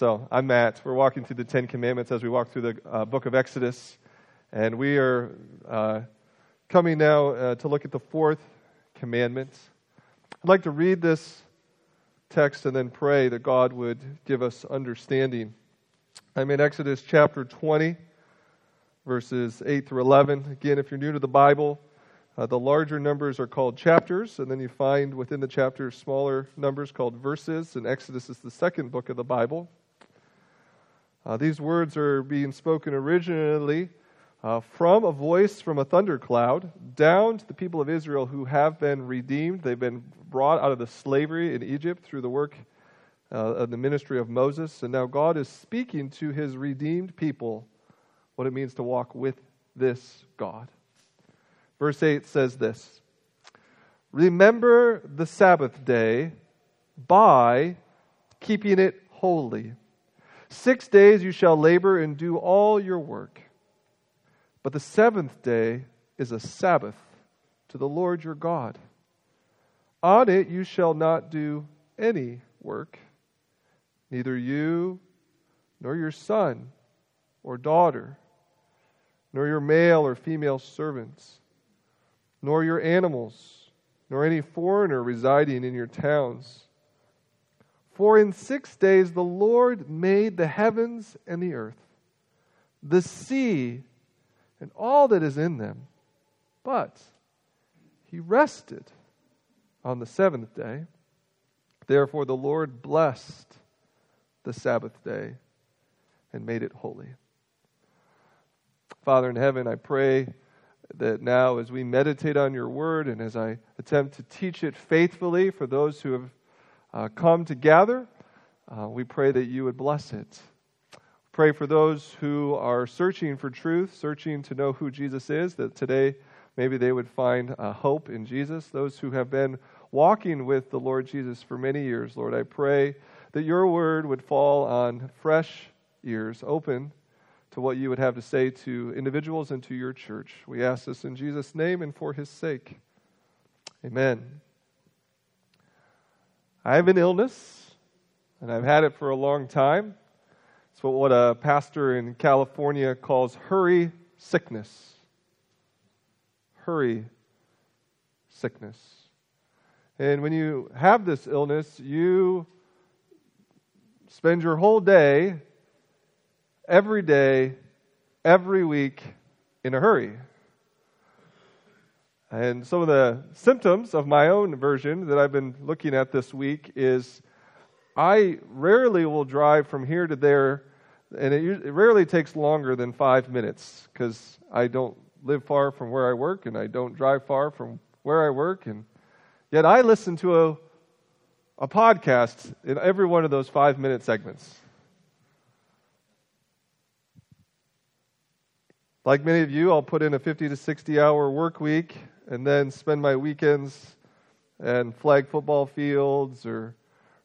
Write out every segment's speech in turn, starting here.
So, I'm Matt. We're walking through the Ten Commandments as we walk through the uh, book of Exodus. And we are uh, coming now uh, to look at the fourth commandment. I'd like to read this text and then pray that God would give us understanding. I'm in Exodus chapter 20, verses 8 through 11. Again, if you're new to the Bible, uh, the larger numbers are called chapters, and then you find within the chapters smaller numbers called verses, and Exodus is the second book of the Bible. Uh, these words are being spoken originally uh, from a voice from a thundercloud down to the people of Israel who have been redeemed. They've been brought out of the slavery in Egypt through the work uh, of the ministry of Moses. And now God is speaking to his redeemed people what it means to walk with this God. Verse 8 says this Remember the Sabbath day by keeping it holy. Six days you shall labor and do all your work. But the seventh day is a Sabbath to the Lord your God. On it you shall not do any work, neither you, nor your son or daughter, nor your male or female servants, nor your animals, nor any foreigner residing in your towns. For in six days the Lord made the heavens and the earth, the sea, and all that is in them. But he rested on the seventh day. Therefore, the Lord blessed the Sabbath day and made it holy. Father in heaven, I pray that now as we meditate on your word and as I attempt to teach it faithfully for those who have uh, come together. uh, we pray that you would bless it. Pray for those who are searching for truth, searching to know who Jesus is, that today maybe they would find uh, hope in Jesus. Those who have been walking with the Lord Jesus for many years, Lord, I pray that your word would fall on fresh ears, open to what you would have to say to individuals and to your church. We ask this in Jesus' name and for his sake. Amen. I have an illness, and I've had it for a long time. It's what a pastor in California calls hurry sickness. Hurry sickness. And when you have this illness, you spend your whole day, every day, every week in a hurry. And some of the symptoms of my own version that I've been looking at this week is I rarely will drive from here to there, and it, it rarely takes longer than five minutes because I don't live far from where I work and I don't drive far from where I work. And yet I listen to a, a podcast in every one of those five minute segments. Like many of you, I'll put in a 50 to 60 hour work week and then spend my weekends and flag football fields or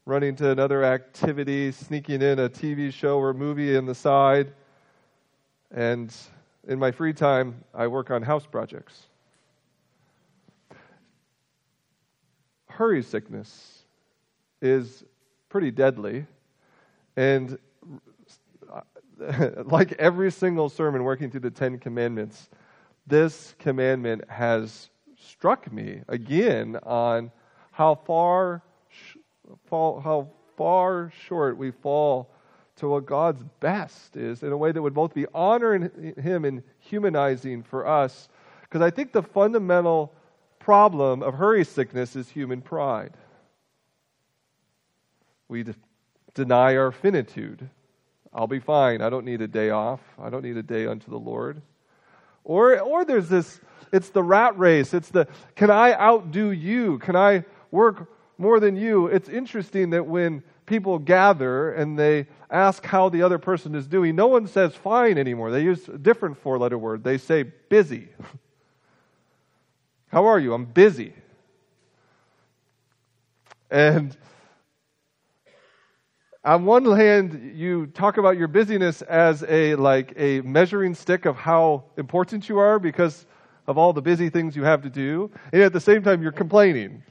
running to another activity, sneaking in a TV show or movie in the side. And in my free time, I work on house projects. Hurry sickness is pretty deadly. And like every single sermon working through the Ten Commandments, this commandment has struck me again on how far, how far short we fall to what God's best is in a way that would both be honoring Him and humanizing for us. Because I think the fundamental problem of hurry sickness is human pride. We de- deny our finitude. I'll be fine. I don't need a day off. I don't need a day unto the Lord. Or, or there's this it's the rat race. It's the, can I outdo you? Can I work more than you? It's interesting that when people gather and they ask how the other person is doing, no one says fine anymore. They use a different four letter word. They say busy. how are you? I'm busy. And on one hand, you talk about your busyness as a like a measuring stick of how important you are because of all the busy things you have to do, and at the same time, you're complaining.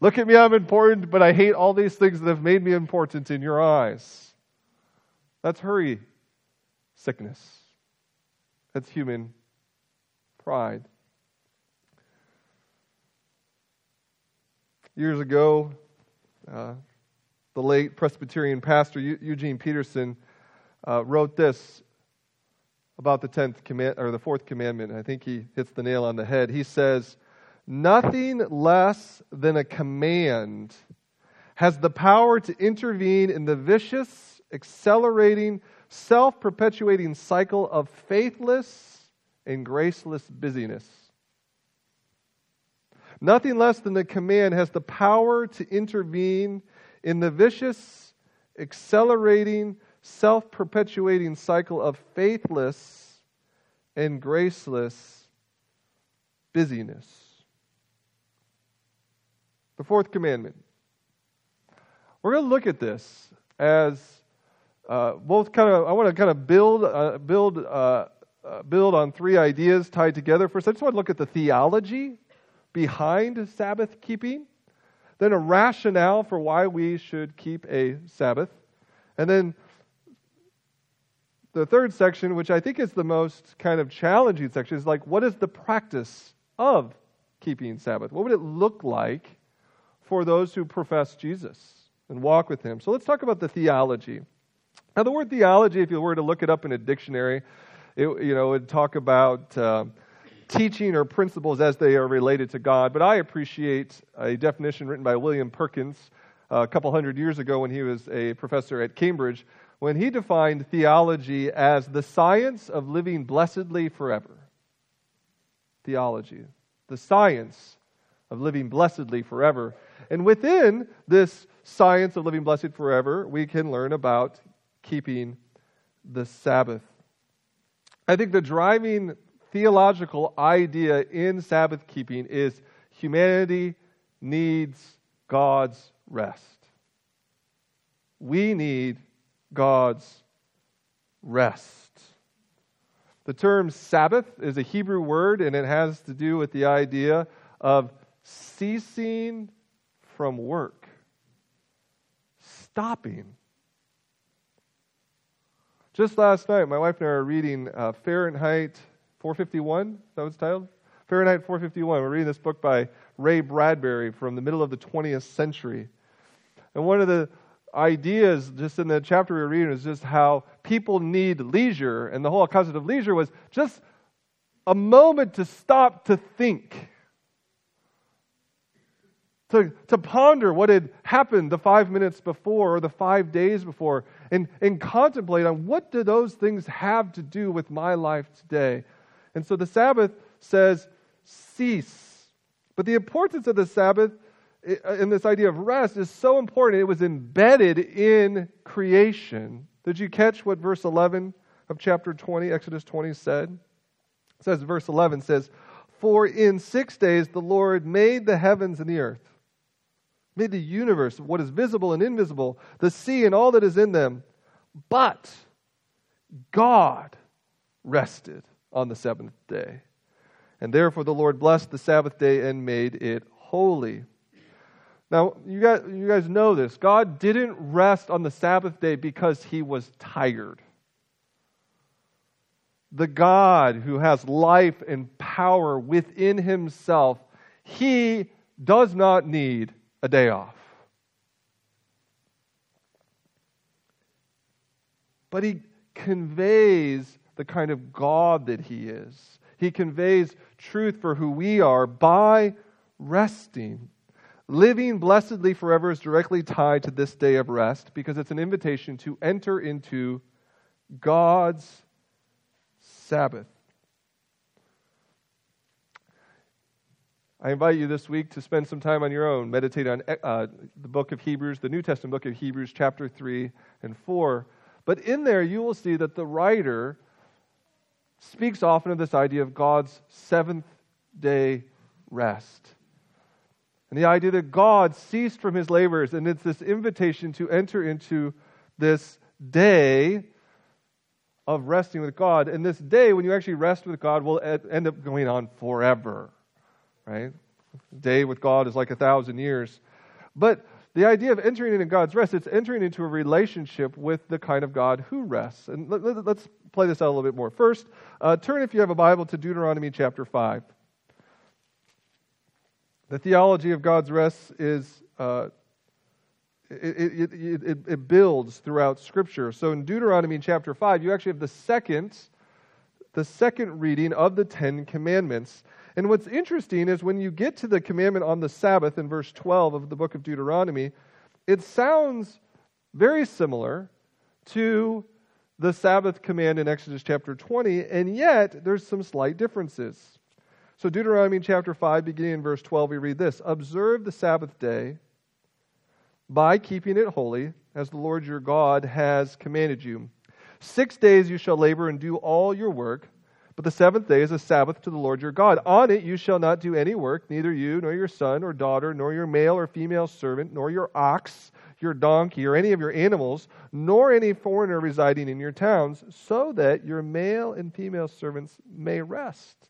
Look at me, I'm important, but I hate all these things that have made me important in your eyes. That's hurry sickness. That's human pride. Years ago, uh, the late Presbyterian pastor Eugene Peterson uh, wrote this about the tenth command or the fourth commandment. I think he hits the nail on the head. He says, "Nothing less than a command has the power to intervene in the vicious, accelerating, self-perpetuating cycle of faithless and graceless busyness." Nothing less than the command has the power to intervene in the vicious, accelerating, self perpetuating cycle of faithless and graceless busyness. The fourth commandment. We're going to look at this as uh, both kind of, I want to kind of build, uh, build, uh, uh, build on three ideas tied together. First, I just want to look at the theology behind Sabbath keeping, then a rationale for why we should keep a Sabbath, and then the third section, which I think is the most kind of challenging section, is like, what is the practice of keeping Sabbath? What would it look like for those who profess Jesus and walk with Him? So let's talk about the theology. Now, the word theology, if you were to look it up in a dictionary, it, you know, would talk about uh, teaching or principles as they are related to God. But I appreciate a definition written by William Perkins uh, a couple hundred years ago when he was a professor at Cambridge when he defined theology as the science of living blessedly forever. Theology, the science of living blessedly forever. And within this science of living blessed forever, we can learn about keeping the Sabbath. I think the driving theological idea in Sabbath keeping is humanity needs God's rest. We need God's rest. The term Sabbath is a Hebrew word, and it has to do with the idea of ceasing from work, stopping. Just last night, my wife and I were reading uh, Fahrenheit 451. That was titled? Fahrenheit 451. We're reading this book by Ray Bradbury from the middle of the 20th century. And one of the ideas just in the chapter we were reading is just how people need leisure. And the whole concept of leisure was just a moment to stop to think, to, to ponder what had happened the five minutes before or the five days before, and, and contemplate on what do those things have to do with my life today. And so the Sabbath says, cease. But the importance of the Sabbath in this idea of rest is so important. It was embedded in creation. Did you catch what verse 11 of chapter 20, Exodus 20 said? It says, verse 11 says, For in six days the Lord made the heavens and the earth, made the universe, what is visible and invisible, the sea and all that is in them. But God rested on the seventh day. And therefore the Lord blessed the Sabbath day and made it holy. Now, you guys, you guys know this. God didn't rest on the Sabbath day because he was tired. The God who has life and power within himself, he does not need a day off. But he conveys the kind of God that he is. He conveys truth for who we are by resting. Living blessedly forever is directly tied to this day of rest because it's an invitation to enter into God's Sabbath. I invite you this week to spend some time on your own, meditate on uh, the book of Hebrews, the New Testament book of Hebrews, chapter 3 and 4. But in there, you will see that the writer speaks often of this idea of God's seventh day rest. And the idea that God ceased from his labors, and it's this invitation to enter into this day of resting with God. And this day, when you actually rest with God, will end up going on forever, right? Day with God is like a thousand years. But the idea of entering into God's rest, it's entering into a relationship with the kind of God who rests. And let, us play this out a little bit more. First, uh, turn, if you have a Bible, to Deuteronomy chapter 5. The theology of God's rest is. Uh, it, it, it, it, builds throughout Scripture. So in Deuteronomy chapter 5, you actually have the second, the second reading of the Ten Commandments. And what's interesting is when you get to the commandment on the Sabbath in verse 12 of the book of Deuteronomy, it sounds very similar to the Sabbath command in Exodus chapter 20, and yet there's some slight differences. So, Deuteronomy chapter 5, beginning in verse 12, we read this Observe the Sabbath day by keeping it holy, as the Lord your God has commanded you. Six days you shall labor and do all your work but the seventh day is a Sabbath to the Lord your God. On it you shall not do any work, neither you, nor your son or daughter, nor your male or female servant, nor your ox, your donkey, or any of your animals, nor any foreigner residing in your towns, so that your male and female servants may rest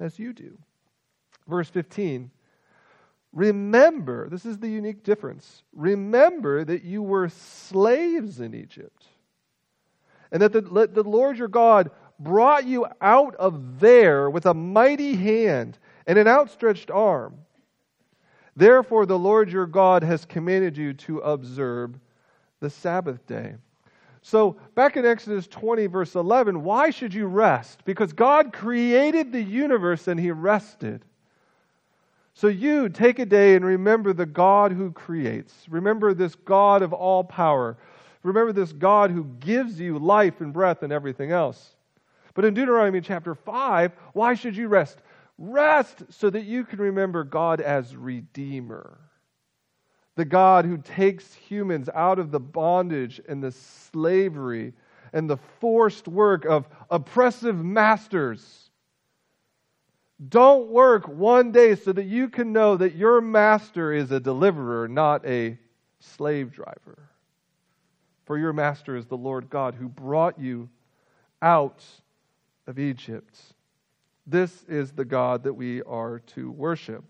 as you do. Verse 15. Remember, this is the unique difference. Remember that you were slaves in Egypt, and that the, the Lord your God brought you out of there with a mighty hand and an outstretched arm. Therefore, the Lord your God has commanded you to observe the Sabbath day. So, back in Exodus 20, verse 11, why should you rest? Because God created the universe and He rested. So, you take a day and remember the God who creates. Remember this God of all power. Remember this God who gives you life and breath and everything else. But in Deuteronomy chapter 5, why should you rest? Rest so that you can remember God as Redeemer. The God who takes humans out of the bondage and the slavery and the forced work of oppressive masters. Don't work one day so that you can know that your master is a deliverer, not a slave driver. For your master is the Lord God who brought you out of Egypt. This is the God that we are to worship.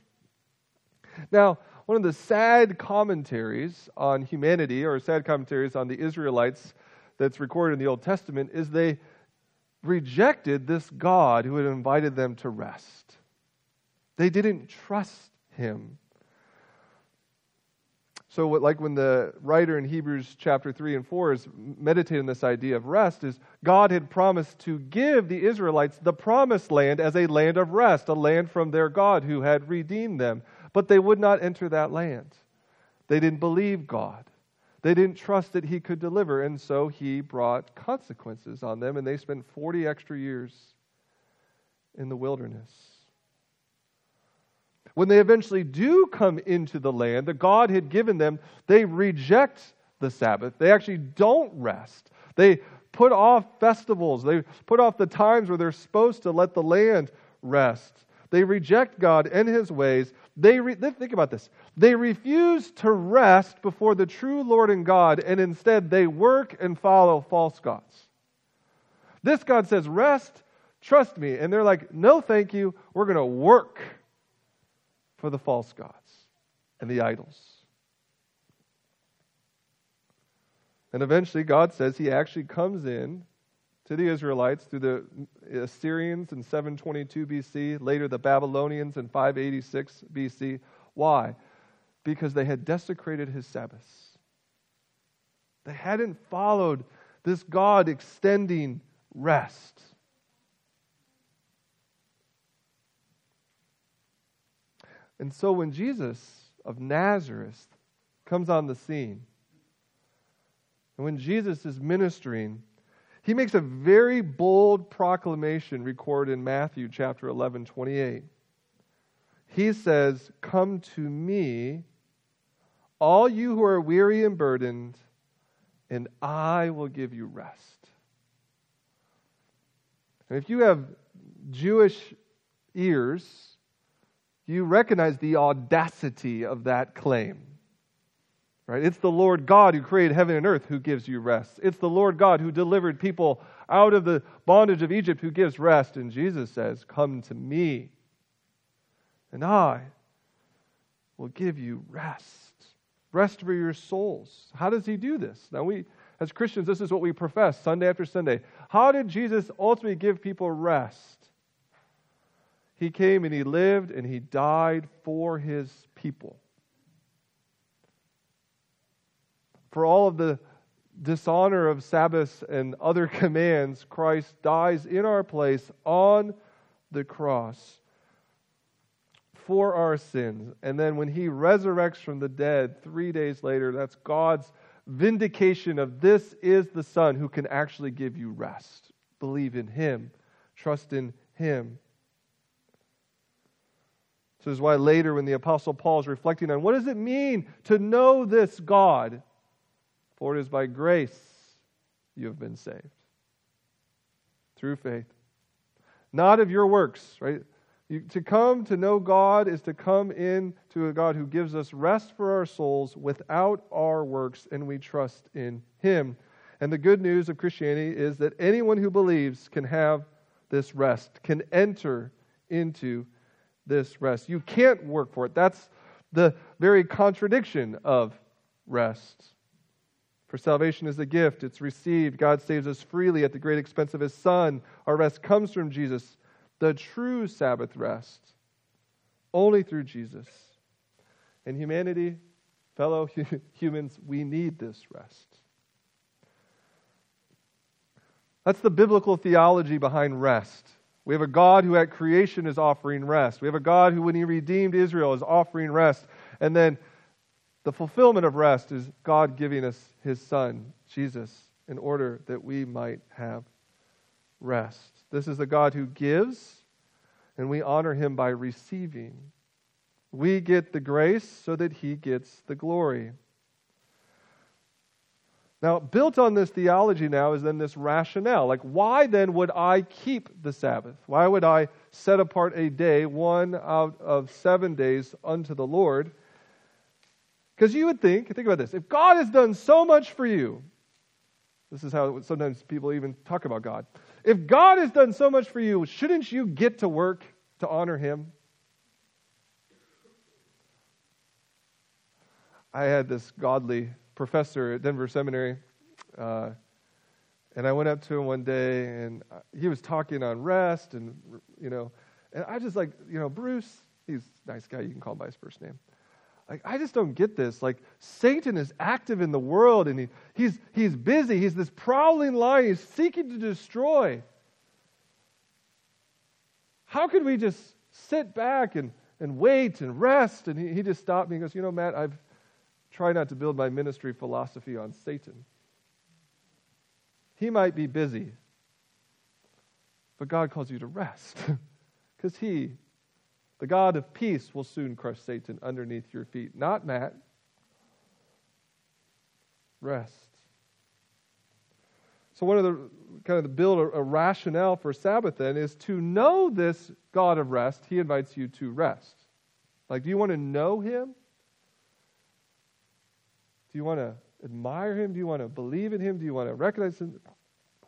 Now, one of the sad commentaries on humanity, or sad commentaries on the Israelites that's recorded in the Old Testament, is they rejected this God who had invited them to rest. They didn't trust him. So, what, like when the writer in Hebrews chapter 3 and 4 is meditating this idea of rest, is God had promised to give the Israelites the promised land as a land of rest, a land from their God who had redeemed them. But they would not enter that land. They didn't believe God. They didn't trust that He could deliver, and so He brought consequences on them, and they spent 40 extra years in the wilderness. When they eventually do come into the land that God had given them, they reject the Sabbath. They actually don't rest. They put off festivals. They put off the times where they're supposed to let the land rest. They reject God and his ways. They re- think about this. They refuse to rest before the true Lord and God, and instead they work and follow false gods. This God says, Rest, trust me. And they're like, No, thank you. We're going to work for the false gods and the idols. And eventually, God says He actually comes in to the Israelites through the Assyrians in 722 BC, later the Babylonians in 586 BC. Why? Because they had desecrated His Sabbaths. They hadn't followed this God extending rest. And so when Jesus of Nazareth comes on the scene, and when Jesus is ministering, he makes a very bold proclamation recorded in Matthew chapter 11, 28. He says, Come to me, all you who are weary and burdened, and I will give you rest. And if you have Jewish ears, you recognize the audacity of that claim. Right? It's the Lord God who created heaven and earth who gives you rest. It's the Lord God who delivered people out of the bondage of Egypt who gives rest. And Jesus says, Come to me, and I will give you rest. rest for your souls. How does he do this? Now, we, as Christians, this is what we profess Sunday after Sunday. How did Jesus ultimately give people rest? He came and he lived and he died for his people. For all of the dishonor of Sabbaths and other commands, Christ dies in our place on the cross for our sins. And then when he resurrects from the dead three days later, that's God's vindication of this is the Son who can actually give you rest. Believe in him, trust in him. So this is why later, when the Apostle Paul is reflecting on what does it mean to know this God, for it is by grace you have been saved through faith, not of your works, right? You, to come to know God is to come in to a God who gives us rest for our souls without our works, and we trust in Him. And the good news of Christianity is that anyone who believes can have this rest, can enter into this rest. You can't work for it. That's the very contradiction of rest. For salvation is a gift, it's received. God saves us freely at the great expense of His Son. Our rest comes from Jesus the true Sabbath rest only through Jesus. And humanity, fellow humans, we need this rest. That's the biblical theology behind rest. We have a God who at creation is offering rest. We have a God who, when he redeemed Israel, is offering rest. And then the fulfillment of rest is God giving us his Son, Jesus, in order that we might have rest. This is a God who gives, and we honor him by receiving. We get the grace so that he gets the glory. Now, built on this theology now is then this rationale. Like, why then would I keep the Sabbath? Why would I set apart a day, one out of seven days, unto the Lord? Because you would think, think about this, if God has done so much for you, this is how sometimes people even talk about God. If God has done so much for you, shouldn't you get to work to honor Him? I had this godly professor at Denver Seminary, uh, and I went up to him one day, and he was talking on rest, and you know, and I just like, you know, Bruce, he's a nice guy. You can call him by his first name. Like, I just don't get this. Like, Satan is active in the world and he, he's, he's busy. He's this prowling lion. He's seeking to destroy. How could we just sit back and, and wait and rest? And he, he just stopped me and goes, You know, Matt, I've tried not to build my ministry philosophy on Satan. He might be busy, but God calls you to rest because he the God of peace will soon crush Satan underneath your feet. Not Matt. Rest. So one of the kind of the build a, a rationale for Sabbath then is to know this God of rest. He invites you to rest. Like, do you want to know Him? Do you want to admire Him? Do you want to believe in Him? Do you want to recognize Him?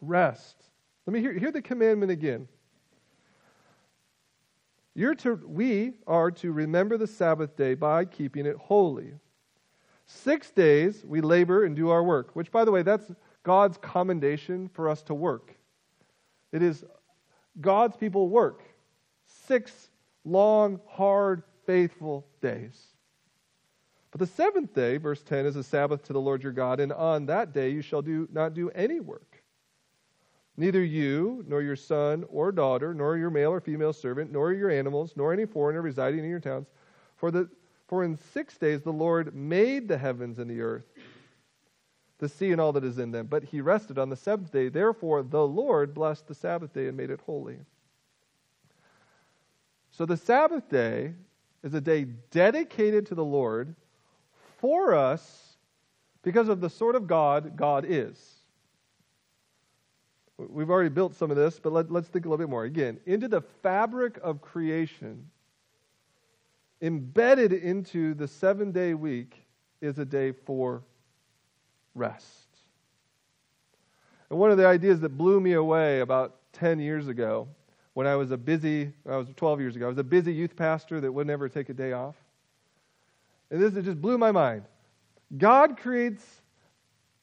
Rest. Let me hear, hear the commandment again. You're to, we are to remember the Sabbath day by keeping it holy. Six days we labor and do our work, which, by the way, that's God's commendation for us to work. It is God's people work. Six long, hard, faithful days. But the seventh day, verse 10, is a Sabbath to the Lord your God, and on that day you shall do, not do any work Neither you, nor your son or daughter, nor your male or female servant, nor your animals, nor any foreigner residing in your towns. For, the, for in six days the Lord made the heavens and the earth, the sea and all that is in them. But he rested on the seventh day. Therefore the Lord blessed the Sabbath day and made it holy. So the Sabbath day is a day dedicated to the Lord for us because of the sort of God God is. We've already built some of this, but let, us think a little bit more. Again, into the fabric of creation, embedded into the seven day week, is a day for rest. And one of the ideas that blew me away about 10 years ago, when I was a busy, I was 12 years ago, I was a busy youth pastor that would never take a day off. And this it just blew my mind. God creates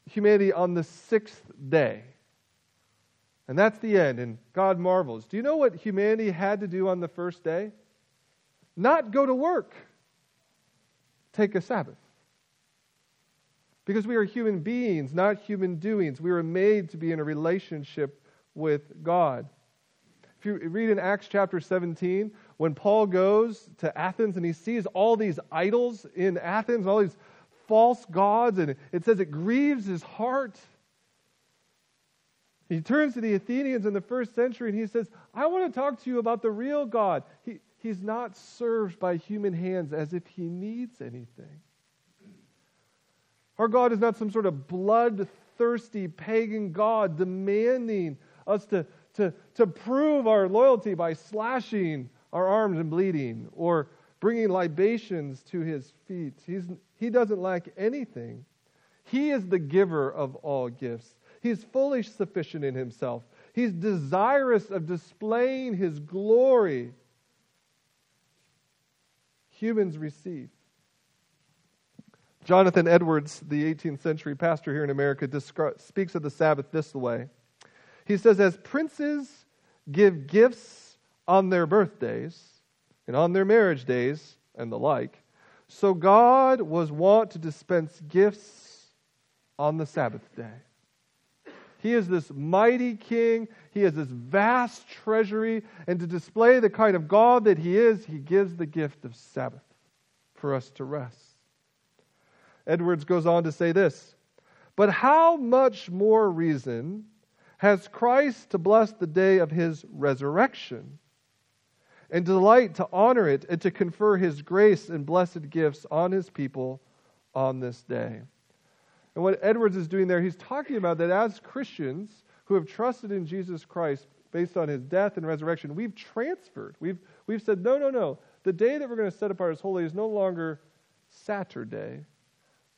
humanity on the sixth day. And that's the end, and God marvels. Do you know what humanity had to do on the first day? Not go to work, take a Sabbath. Because we are human beings, not human doings. We were made to be in a relationship with God. If you read in Acts chapter 17, when Paul goes to Athens and he sees all these idols in Athens, all these false gods, and it says it grieves his heart. He turns to the Athenians in the first century and he says, I want to talk to you about the real God. He, he's not served by human hands as if he needs anything. Our God is not some sort of bloodthirsty pagan God demanding us to, to, to prove our loyalty by slashing our arms and bleeding or bringing libations to his feet. He's, he doesn't lack anything. He is the giver of all gifts. He's fully sufficient in himself. He's desirous of displaying his glory. Humans receive. Jonathan Edwards, the 18th century pastor here in America, speaks of the Sabbath this way. He says, As princes give gifts on their birthdays and on their marriage days and the like, so God was wont to dispense gifts on the Sabbath day. He is this mighty king. He has this vast treasury. And to display the kind of God that he is, he gives the gift of Sabbath for us to rest. Edwards goes on to say this But how much more reason has Christ to bless the day of his resurrection and delight to honor it and to confer his grace and blessed gifts on his people on this day? And what Edwards is doing there, he's talking about that as Christians who have trusted in Jesus Christ based on his death and resurrection, we've transferred. We've, we've said, no, no, no. The day that we're going to set apart as holy is no longer Saturday,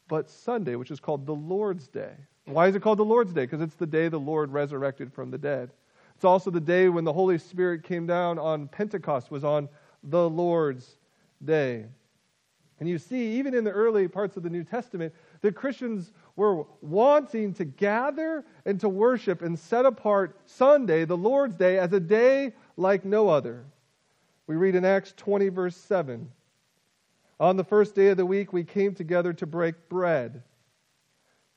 but Sunday, which is called the Lord's Day. Why is it called the Lord's Day? Because it's the day the Lord resurrected from the dead. It's also the day when the Holy Spirit came down on Pentecost, was on the Lord's Day. And you see, even in the early parts of the New Testament, the Christians were wanting to gather and to worship and set apart Sunday, the Lord's Day, as a day like no other. We read in Acts 20, verse 7 On the first day of the week, we came together to break bread.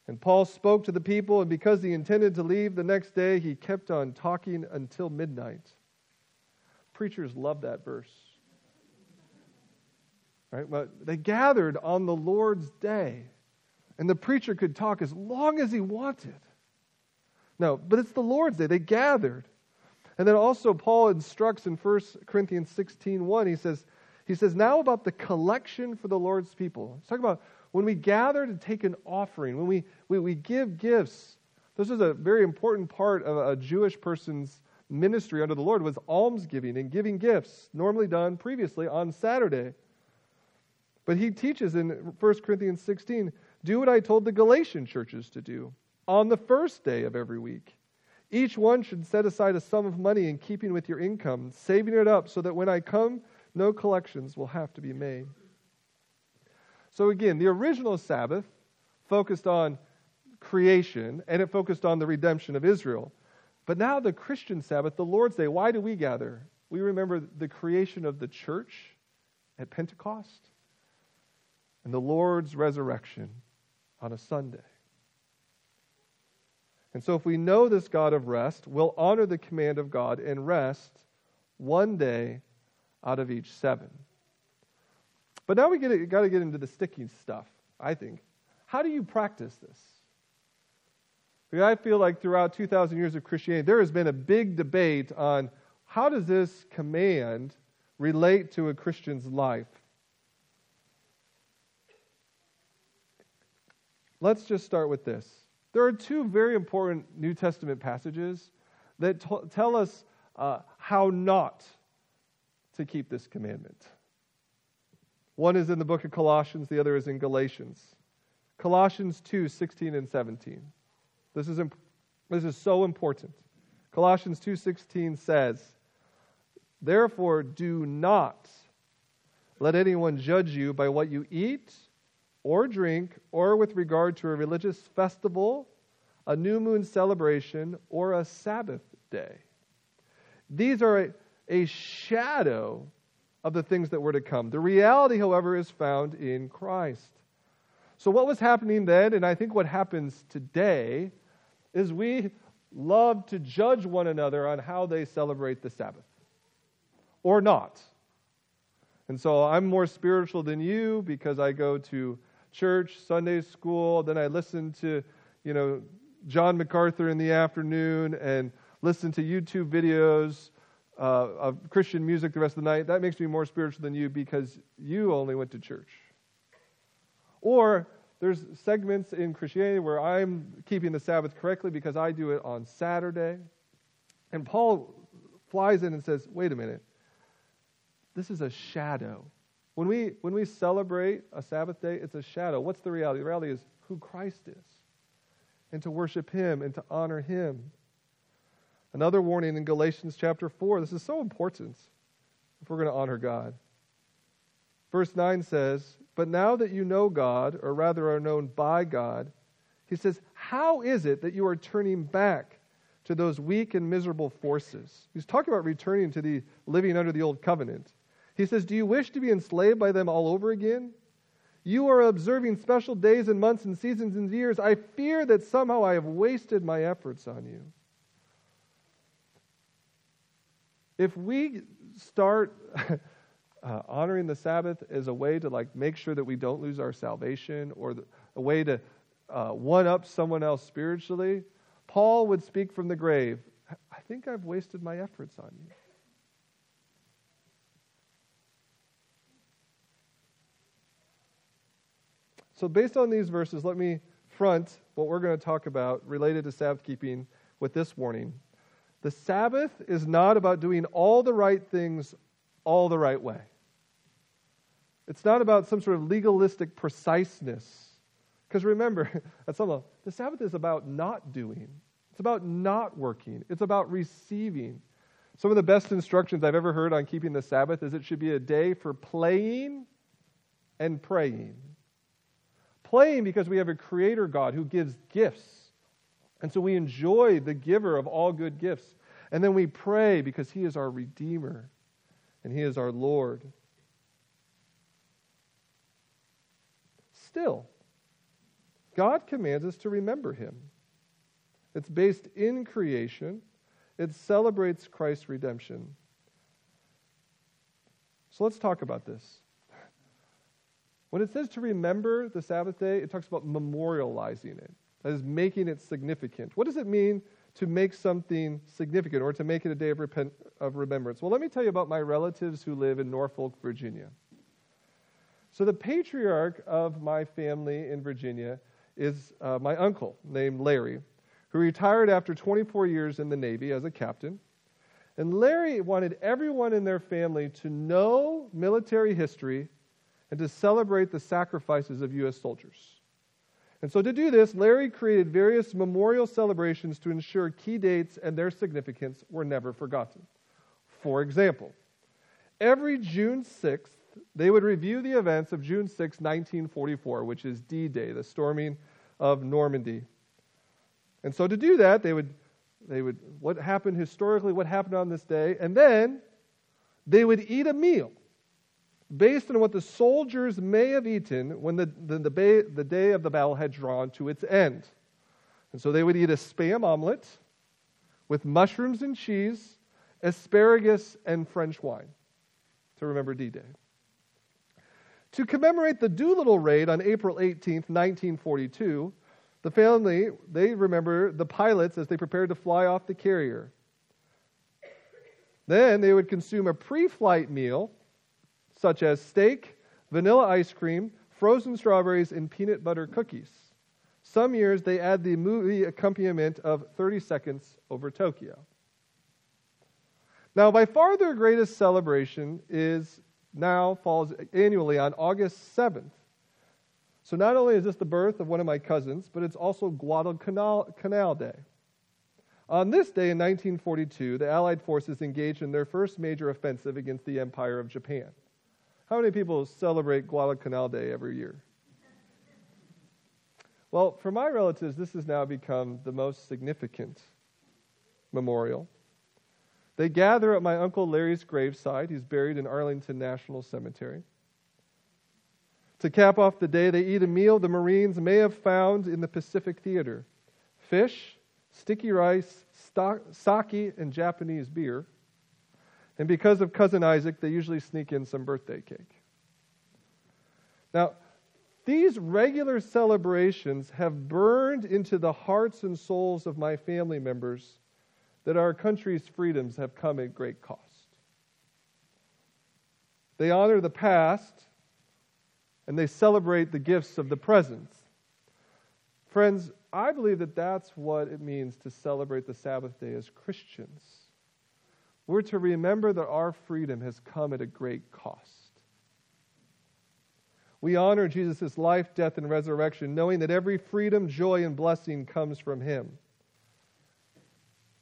And Paul spoke to the people, and because he intended to leave the next day, he kept on talking until midnight. Preachers love that verse. Right? But they gathered on the Lord's day. And the preacher could talk as long as he wanted. No, but it's the Lord's day. They gathered. And then also Paul instructs in 1 Corinthians 16 1, he says, he says, now about the collection for the Lord's people. He's talking about when we gather to take an offering, when we, we, we give gifts. This is a very important part of a Jewish person's ministry under the Lord was almsgiving and giving gifts, normally done previously on Saturday. But he teaches in 1 Corinthians 16 do what I told the Galatian churches to do on the first day of every week. Each one should set aside a sum of money in keeping with your income, saving it up so that when I come, no collections will have to be made. So, again, the original Sabbath focused on creation and it focused on the redemption of Israel. But now, the Christian Sabbath, the Lord's Day, why do we gather? We remember the creation of the church at Pentecost and the Lord's resurrection on a Sunday. And so, if we know this God of rest, we'll honor the command of God and rest one day out of each seven. But now we get got to get into the sticking stuff, I think. How do you practice this? Because I feel like throughout 2,000 years of Christianity, there has been a big debate on how does this command relate to a Christian's life? Let's just start with this. There are two very important New Testament passages that t- tell us uh, how not to keep this commandment. One is in the book of Colossians, the other is in Galatians. Colossians 2 16 and 17. This is, imp- this is so important. Colossians 2:16 says, "Therefore do not let anyone judge you by what you eat or drink, or with regard to a religious festival, a new moon celebration, or a Sabbath day. These are a, a shadow of the things that were to come. The reality, however, is found in Christ. So, what was happening then, and I think what happens today, is we love to judge one another on how they celebrate the Sabbath or not. And so I'm more spiritual than you because I go to church, Sunday school, then I listen to, you know, John MacArthur in the afternoon and listen to YouTube videos uh, of Christian music the rest of the night. That makes me more spiritual than you because you only went to church. Or there's segments in Christianity where I'm keeping the Sabbath correctly because I do it on Saturday. And Paul flies in and says, wait a minute. This is a shadow. When we, when we celebrate a Sabbath day, it's a shadow. What's the reality? The reality is who Christ is, and to worship Him and to honor Him. Another warning in Galatians chapter 4. This is so important if we're going to honor God. Verse 9 says, But now that you know God, or rather are known by God, he says, How is it that you are turning back to those weak and miserable forces? He's talking about returning to the living under the old covenant. He says, Do you wish to be enslaved by them all over again? You are observing special days and months and seasons and years. I fear that somehow I have wasted my efforts on you. If we start uh, honoring the Sabbath as a way to like make sure that we don't lose our salvation or the, a way to uh, one up someone else spiritually, Paul would speak from the grave. I think I've wasted my efforts on you. So, based on these verses, let me front what we're going to talk about related to Sabbath keeping with this warning. The Sabbath is not about doing all the right things all the right way. It's not about some sort of legalistic preciseness. Because remember, at some level, the Sabbath is about not doing, it's about not working, it's about receiving. Some of the best instructions I've ever heard on keeping the Sabbath is it should be a day for playing and praying. Playing because we have a creator God who gives gifts. And so we enjoy the giver of all good gifts. And then we pray because he is our Redeemer and he is our Lord. Still, God commands us to remember him. It's based in creation, it celebrates Christ's redemption. So let's talk about this. When it says to remember the Sabbath day, it talks about memorializing it, that is, making it significant. What does it mean to make something significant or to make it a day of, repent, of remembrance? Well, let me tell you about my relatives who live in Norfolk, Virginia. So, the patriarch of my family in Virginia is uh, my uncle named Larry, who retired after 24 years in the Navy as a captain. And Larry wanted everyone in their family to know military history and to celebrate the sacrifices of U.S. soldiers. And so, to do this, Larry created various memorial celebrations to ensure key dates and their significance were never forgotten. For example, every June 6th, they would review the events of June 6, 1944, which is D Day, the storming of Normandy. And so, to do that, they would, they would, what happened historically, what happened on this day, and then they would eat a meal based on what the soldiers may have eaten when the, the, the, the day of the battle had drawn to its end. And so they would eat a spam omelet with mushrooms and cheese, asparagus, and French wine to remember D Day. To commemorate the Doolittle raid on April 18, 1942, the family, they remember the pilots as they prepared to fly off the carrier. Then they would consume a pre flight meal such as steak, vanilla ice cream, frozen strawberries, and peanut butter cookies. Some years they add the movie accompaniment of 30 Seconds over Tokyo. Now, by far their greatest celebration is now falls annually on August 7th. So not only is this the birth of one of my cousins, but it's also Guadalcanal Day. On this day in 1942, the Allied forces engaged in their first major offensive against the Empire of Japan. How many people celebrate Guadalcanal Day every year? Well, for my relatives, this has now become the most significant memorial. They gather at my Uncle Larry's gravesite. He's buried in Arlington National Cemetery. To cap off the day, they eat a meal the Marines may have found in the Pacific Theater fish, sticky rice, sake, and Japanese beer. And because of Cousin Isaac, they usually sneak in some birthday cake. Now, these regular celebrations have burned into the hearts and souls of my family members that our country's freedoms have come at great cost. They honor the past and they celebrate the gifts of the present. Friends, I believe that that's what it means to celebrate the Sabbath day as Christians. We're to remember that our freedom has come at a great cost. We honor Jesus' life, death, and resurrection, knowing that every freedom, joy, and blessing comes from him.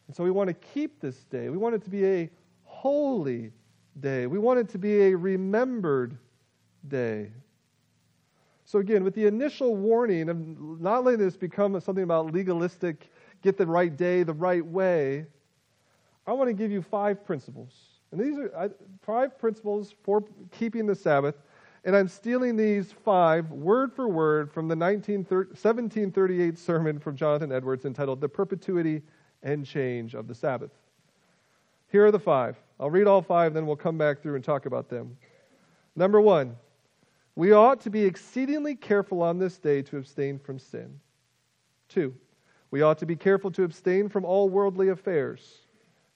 And so we want to keep this day. We want it to be a holy day. We want it to be a remembered day. So, again, with the initial warning of not letting this become something about legalistic, get the right day the right way, I want to give you five principles. And these are five principles for keeping the Sabbath and I'm stealing these five word for word from the 1738 sermon from Jonathan Edwards entitled The Perpetuity and Change of the Sabbath. Here are the five. I'll read all five, then we'll come back through and talk about them. Number one, we ought to be exceedingly careful on this day to abstain from sin. Two, we ought to be careful to abstain from all worldly affairs.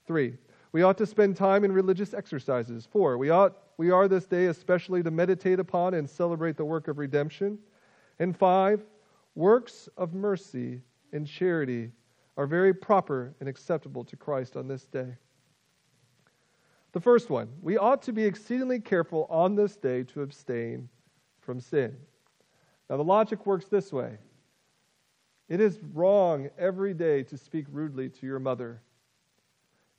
Three, we ought to spend time in religious exercises. Four, we ought we are this day especially to meditate upon and celebrate the work of redemption. And five, works of mercy and charity are very proper and acceptable to Christ on this day. The first one, we ought to be exceedingly careful on this day to abstain from sin. Now, the logic works this way it is wrong every day to speak rudely to your mother.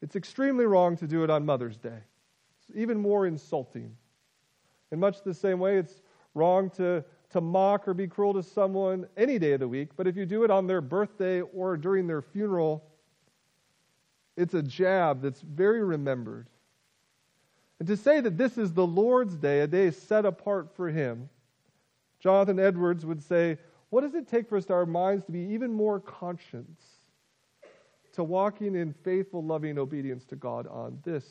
It's extremely wrong to do it on Mother's Day It's even more insulting. In much the same way, it's wrong to, to mock or be cruel to someone any day of the week, but if you do it on their birthday or during their funeral, it's a jab that's very remembered. And to say that this is the Lord's day, a day set apart for Him, Jonathan Edwards would say, What does it take for us, to our minds, to be even more conscious to walking in faithful, loving obedience to God on this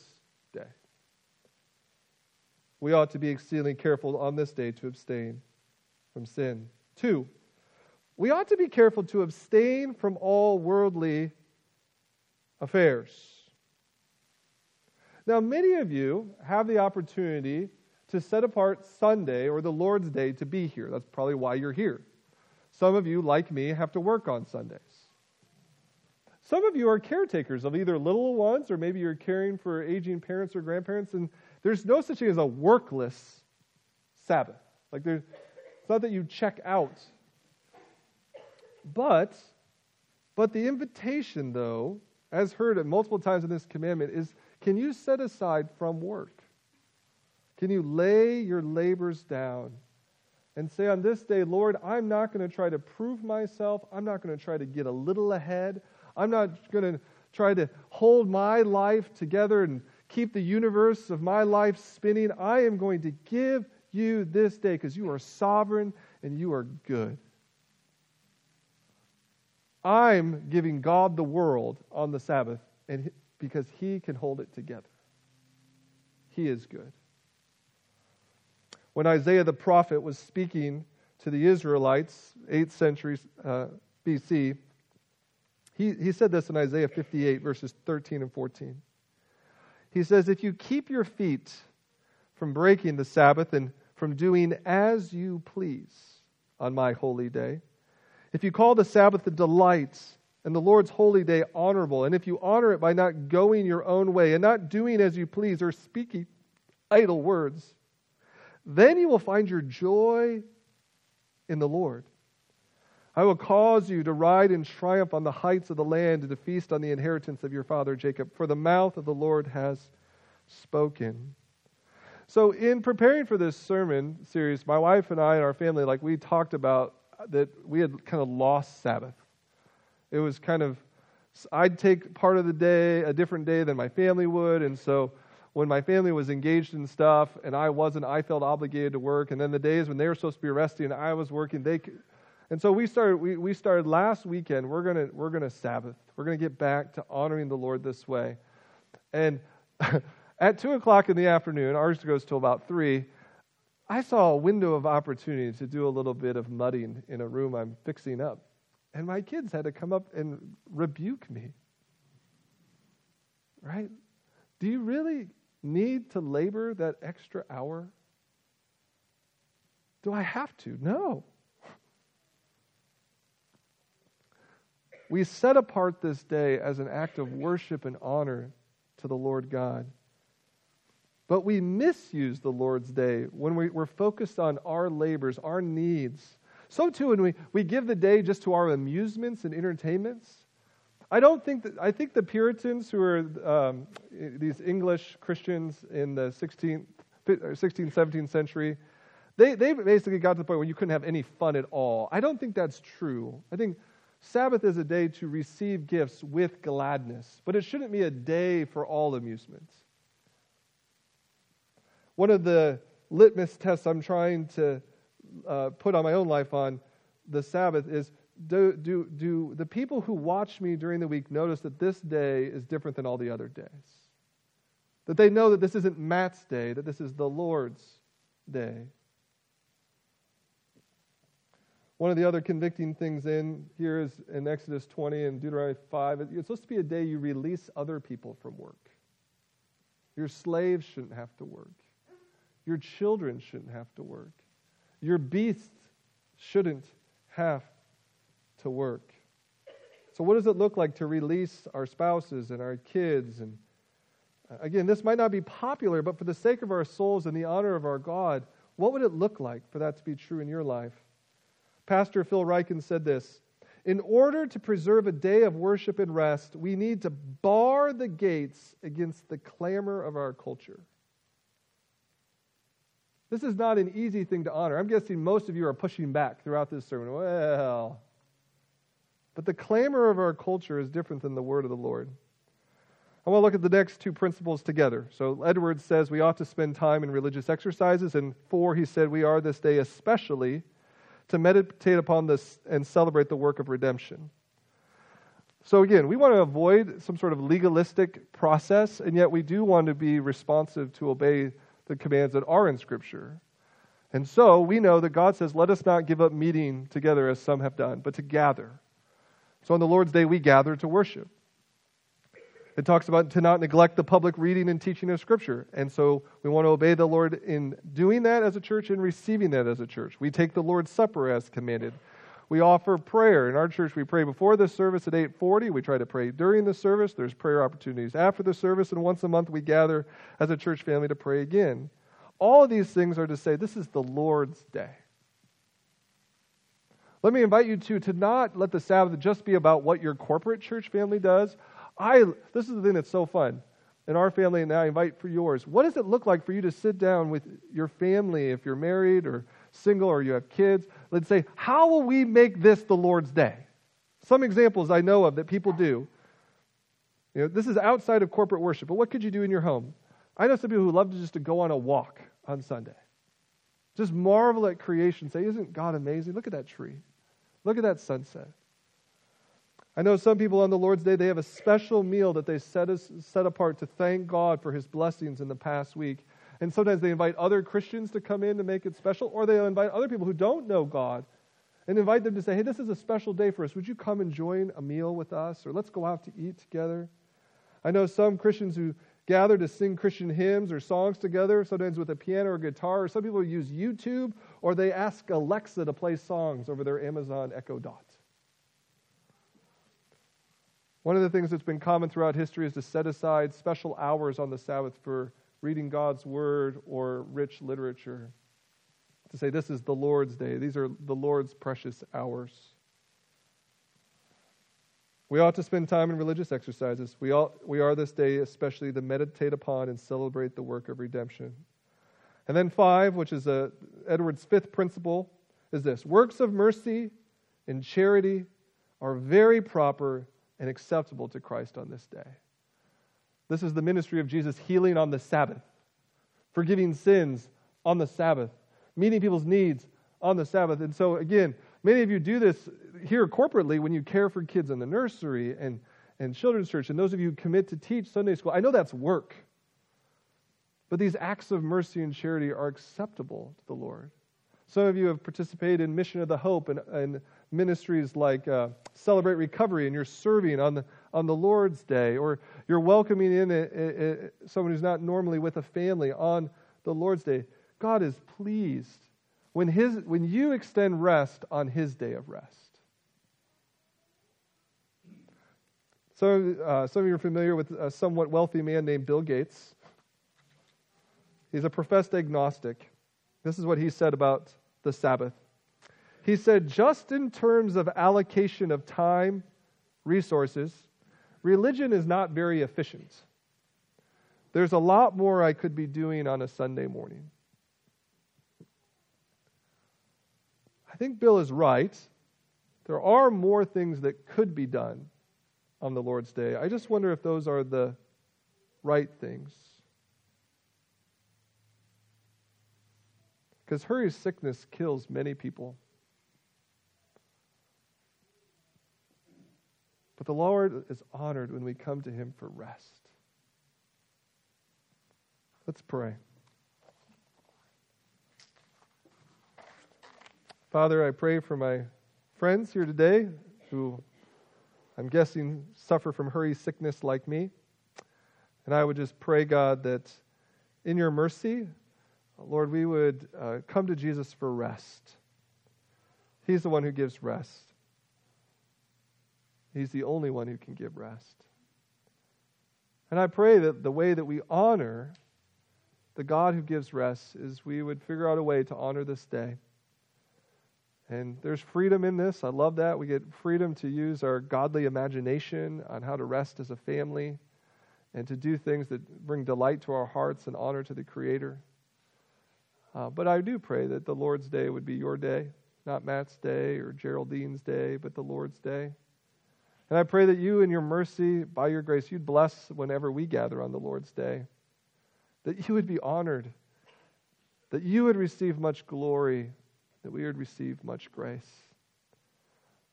day? we ought to be exceedingly careful on this day to abstain from sin. Two, we ought to be careful to abstain from all worldly affairs. Now, many of you have the opportunity to set apart Sunday or the Lord's Day to be here. That's probably why you're here. Some of you, like me, have to work on Sundays. Some of you are caretakers of either little ones or maybe you're caring for aging parents or grandparents, and there's no such thing as a workless Sabbath. Like there's, it's not that you check out. But, but the invitation, though, as heard at multiple times in this commandment, is can you set aside from work? Can you lay your labors down and say on this day, Lord, I'm not going to try to prove myself. I'm not going to try to get a little ahead. I'm not going to try to hold my life together and keep the universe of my life spinning. I am going to give you this day because you are sovereign and you are good. I'm giving God the world on the Sabbath and because he can hold it together. He is good. When Isaiah the prophet was speaking to the Israelites, 8th century uh, BC, he, he said this in Isaiah 58, verses 13 and 14. He says, If you keep your feet from breaking the Sabbath and from doing as you please on my holy day, if you call the Sabbath a delight and the Lord's holy day honorable, and if you honor it by not going your own way and not doing as you please or speaking idle words, then you will find your joy in the Lord. I will cause you to ride in triumph on the heights of the land and to feast on the inheritance of your father Jacob, for the mouth of the Lord has spoken. So, in preparing for this sermon series, my wife and I and our family, like we talked about that we had kind of lost Sabbath. It was kind of, I'd take part of the day, a different day than my family would. And so when my family was engaged in stuff and I wasn't, I felt obligated to work. And then the days when they were supposed to be resting and I was working, they, and so we started, we, we started last weekend. We're going to we're gonna Sabbath. We're going to get back to honoring the Lord this way. And at 2 o'clock in the afternoon, ours goes till about 3, I saw a window of opportunity to do a little bit of mudding in a room I'm fixing up. And my kids had to come up and rebuke me. Right? Do you really need to labor that extra hour? Do I have to? No. We set apart this day as an act of worship and honor to the Lord God. But we misuse the Lord's day when we, are focused on our labors, our needs. So, too, when we, we give the day just to our amusements and entertainments. I don't think that, I think the Puritans, who are um, these English Christians in the 16th, 16th 17th century, they, they basically got to the point where you couldn't have any fun at all. I don't think that's true. I think Sabbath is a day to receive gifts with gladness, but it shouldn't be a day for all amusements. One of the litmus tests I'm trying to uh, put on my own life on the Sabbath is do, do, do the people who watch me during the week notice that this day is different than all the other days? That they know that this isn't Matt's day, that this is the Lord's day. One of the other convicting things in here is in Exodus 20 and Deuteronomy 5. It's supposed to be a day you release other people from work. Your slaves shouldn't have to work. Your children shouldn't have to work. Your beasts shouldn't have to work. So, what does it look like to release our spouses and our kids? And uh, again, this might not be popular, but for the sake of our souls and the honor of our God, what would it look like for that to be true in your life? Pastor Phil Ryken said this In order to preserve a day of worship and rest, we need to bar the gates against the clamor of our culture. This is not an easy thing to honor. I'm guessing most of you are pushing back throughout this sermon. Well, but the clamor of our culture is different than the word of the Lord. I want to look at the next two principles together. So, Edwards says we ought to spend time in religious exercises, and four, he said we are this day especially to meditate upon this and celebrate the work of redemption. So, again, we want to avoid some sort of legalistic process, and yet we do want to be responsive to obey the commands that are in Scripture. And so we know that God says, Let us not give up meeting together as some have done, but to gather. So on the Lord's Day, we gather to worship. It talks about to not neglect the public reading and teaching of Scripture. And so we want to obey the Lord in doing that as a church and receiving that as a church. We take the Lord's Supper as commanded. We offer prayer. In our church, we pray before the service at 840. We try to pray during the service. There's prayer opportunities after the service. And once a month, we gather as a church family to pray again. All of these things are to say this is the Lord's day. Let me invite you to, to not let the Sabbath just be about what your corporate church family does. I, this is the thing that's so fun. In our family, and I invite for yours. What does it look like for you to sit down with your family, if you're married or single or you have kids? Let's say, how will we make this the Lord's day? Some examples I know of that people do. You know, this is outside of corporate worship, but what could you do in your home? I know some people who love to just to go on a walk on Sunday. Just marvel at creation. Say, isn't God amazing? Look at that tree. Look at that sunset. I know some people on the Lord's Day, they have a special meal that they set, as, set apart to thank God for his blessings in the past week. And sometimes they invite other Christians to come in to make it special, or they'll invite other people who don't know God and invite them to say, hey, this is a special day for us. Would you come and join a meal with us? Or let's go out to eat together. I know some Christians who gather to sing Christian hymns or songs together, sometimes with a piano or guitar. Or some people use YouTube, or they ask Alexa to play songs over their Amazon Echo Dot. One of the things that's been common throughout history is to set aside special hours on the Sabbath for reading God's Word or rich literature. To say, this is the Lord's day, these are the Lord's precious hours. We ought to spend time in religious exercises. We, all, we are this day especially to meditate upon and celebrate the work of redemption. And then five, which is a, Edward's fifth principle, is this works of mercy and charity are very proper and acceptable to Christ on this day. This is the ministry of Jesus healing on the Sabbath, forgiving sins on the Sabbath, meeting people's needs on the Sabbath. And so, again, many of you do this here corporately when you care for kids in the nursery and, and children's church. And those of you who commit to teach Sunday school, I know that's work. But these acts of mercy and charity are acceptable to the Lord. Some of you have participated in Mission of the Hope and, and ministries like uh, Celebrate Recovery, and you're serving on the, on the Lord's Day, or you're welcoming in a, a, a, someone who's not normally with a family on the Lord's Day. God is pleased when, his, when you extend rest on His day of rest. So, uh, some of you are familiar with a somewhat wealthy man named Bill Gates. He's a professed agnostic. This is what he said about the Sabbath. He said, just in terms of allocation of time, resources, religion is not very efficient. There's a lot more I could be doing on a Sunday morning. I think Bill is right. There are more things that could be done on the Lord's Day. I just wonder if those are the right things. Because hurry sickness kills many people. But the Lord is honored when we come to Him for rest. Let's pray. Father, I pray for my friends here today who I'm guessing suffer from hurry sickness like me. And I would just pray, God, that in your mercy, Lord, we would uh, come to Jesus for rest. He's the one who gives rest. He's the only one who can give rest. And I pray that the way that we honor the God who gives rest is we would figure out a way to honor this day. And there's freedom in this. I love that. We get freedom to use our godly imagination on how to rest as a family and to do things that bring delight to our hearts and honor to the Creator. Uh, but I do pray that the Lord's day would be your day, not Matt's day or Geraldine's day, but the Lord's day. And I pray that you, in your mercy, by your grace, you'd bless whenever we gather on the Lord's day, that you would be honored, that you would receive much glory, that we would receive much grace.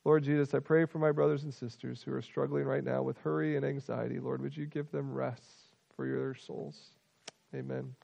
Lord Jesus, I pray for my brothers and sisters who are struggling right now with hurry and anxiety. Lord, would you give them rest for your souls? Amen.